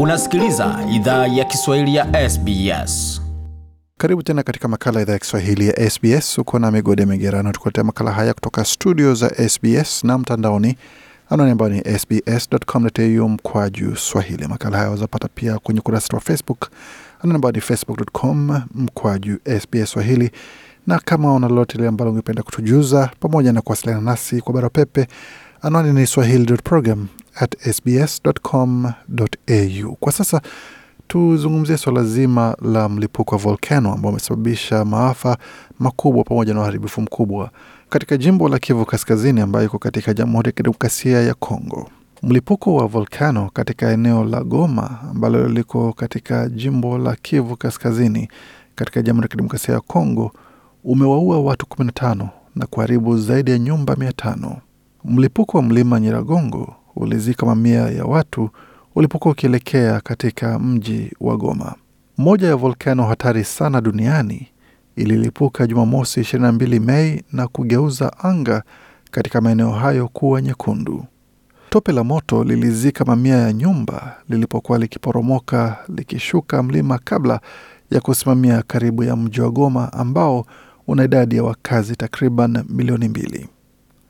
Unasikiliza idhaa ya Kiswahili ya SBS. Karibu tena katika makala idhaa ya Kiswahili ya SBS. Uko na Migode Migerano tukuletea makala haya kutoka studio za SBS na mtandaoni, anwani ambayo ni sbs.com.au mkwaju swahili. Makala haya wazapata pia kwenye ukurasa wa Facebook, anwani ambayo ni facebook.com mkwaju SBS swahili na kama una lolote lile ambalo ungependa kutujuza pamoja na kuwasiliana nasi kwa barua pepe, anwani ni swahili.program at sbs.com.au. Kwa sasa tuzungumzie swala zima la mlipuko wa volcano ambao umesababisha maafa makubwa pamoja na uharibifu mkubwa katika jimbo la Kivu Kaskazini ambayo iko katika Jamhuri ya Kidemokrasia ya Kongo. Mlipuko wa volcano katika eneo la Goma ambalo liko katika jimbo la Kivu Kaskazini katika Jamhuri ya Kidemokrasia ya Kongo umewaua watu 15 na kuharibu zaidi ya nyumba 500. Mlipuko wa mlima Nyiragongo ulizika mamia ya watu ulipokuwa ukielekea katika mji wa Goma. Moja ya volkano hatari sana duniani ililipuka Jumamosi 22 Mei na kugeuza anga katika maeneo hayo kuwa nyekundu. Tope la moto lilizika mamia ya nyumba lilipokuwa likiporomoka likishuka mlima kabla ya kusimamia karibu ya mji wa Goma ambao una idadi ya wakazi takriban milioni mbili.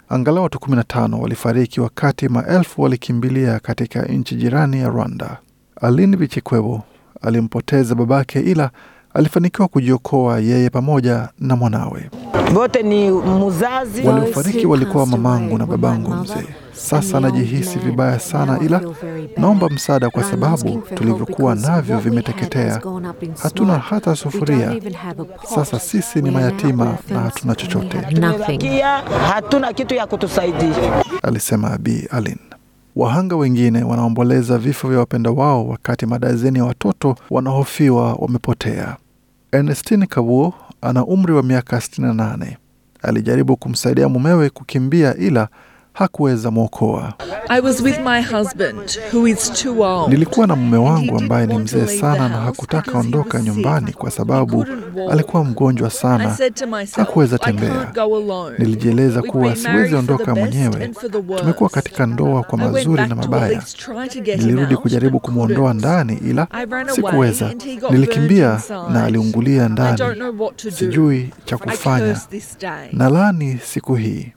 Angalau watu 15 walifariki wakati maelfu walikimbilia katika nchi jirani ya Rwanda. Aline Bichikwebo alimpoteza babake, ila alifanikiwa kujiokoa yeye pamoja na mwanawe. Wote ni mzazi. Waliofariki walikuwa mamangu na babangu mzee. Sasa najihisi vibaya sana, ila naomba msaada kwa sababu tulivyokuwa navyo vimeteketea. Hatuna hata sufuria. Sasa sisi ni mayatima na hatuna chochote, hatuna kitu ya kutusaidia. alisema Bi Alin. Wahanga wengine wanaomboleza vifo vya wapenda wao, wakati madazeni ya watoto wanahofiwa wamepotea. Ernestine Kabuo ana umri wa miaka 68. Alijaribu kumsaidia mumewe kukimbia ila hakuweza mwokoa. I was with my husband, who is too old. Nilikuwa na mume wangu ambaye ni mzee sana na hakutaka ondoka nyumbani kwa sababu alikuwa mgonjwa sana, hakuweza tembea. Nilijieleza kuwa siwezi ondoka mwenyewe. Tumekuwa katika ndoa kwa mazuri na mabaya. Nilirudi kujaribu kumwondoa ndani, ila sikuweza. Nilikimbia na aliungulia ndani. Sijui cha kufanya nalani siku hii.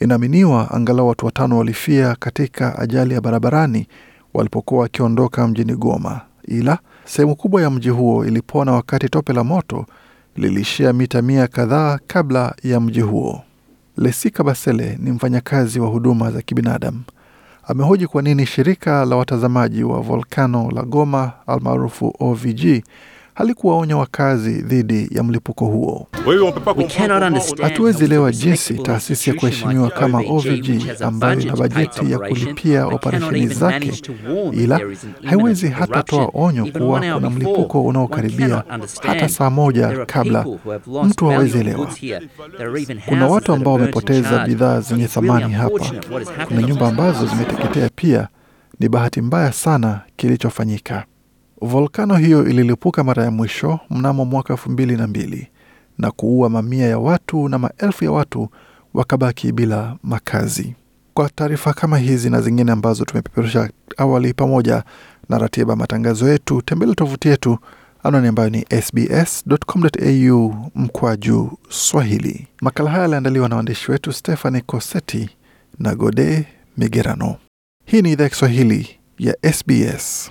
Inaaminiwa angalau watu watano walifia katika ajali ya barabarani walipokuwa wakiondoka mjini Goma, ila sehemu kubwa ya mji huo ilipona wakati tope la moto liliishia mita mia kadhaa kabla ya mji huo. Lesika Basele ni mfanyakazi wa huduma za kibinadamu. Amehoji kwa nini shirika la watazamaji wa volkano la Goma almaarufu OVG halikuwaonya wakazi dhidi ya mlipuko huo. Hatuwezi elewa jinsi taasisi ya kuheshimiwa kama OVG ambayo ina bajeti ya kulipia operesheni zake, ila haiwezi hata toa onyo kuwa kuna mlipuko unaokaribia hata saa moja kabla. Mtu hawezi elewa. Kuna watu ambao wamepoteza bidhaa zenye thamani hapa. Kuna nyumba ambazo zimeteketea pia. Ni bahati mbaya sana kilichofanyika. Volkano hiyo ililipuka mara ya mwisho mnamo mwaka elfu mbili na mbili na kuua mamia ya watu na maelfu ya watu wakabaki bila makazi. Kwa taarifa kama hizi na zingine ambazo tumepeperusha awali, pamoja na ratiba matangazo yetu, tembele tovuti yetu anwani ambayo ni sbs.com.au mkwaju Swahili. Makala haya yaliandaliwa na waandishi wetu Stephanie Coseti na Gode Migerano. Hii ni idhaa ya Kiswahili ya SBS.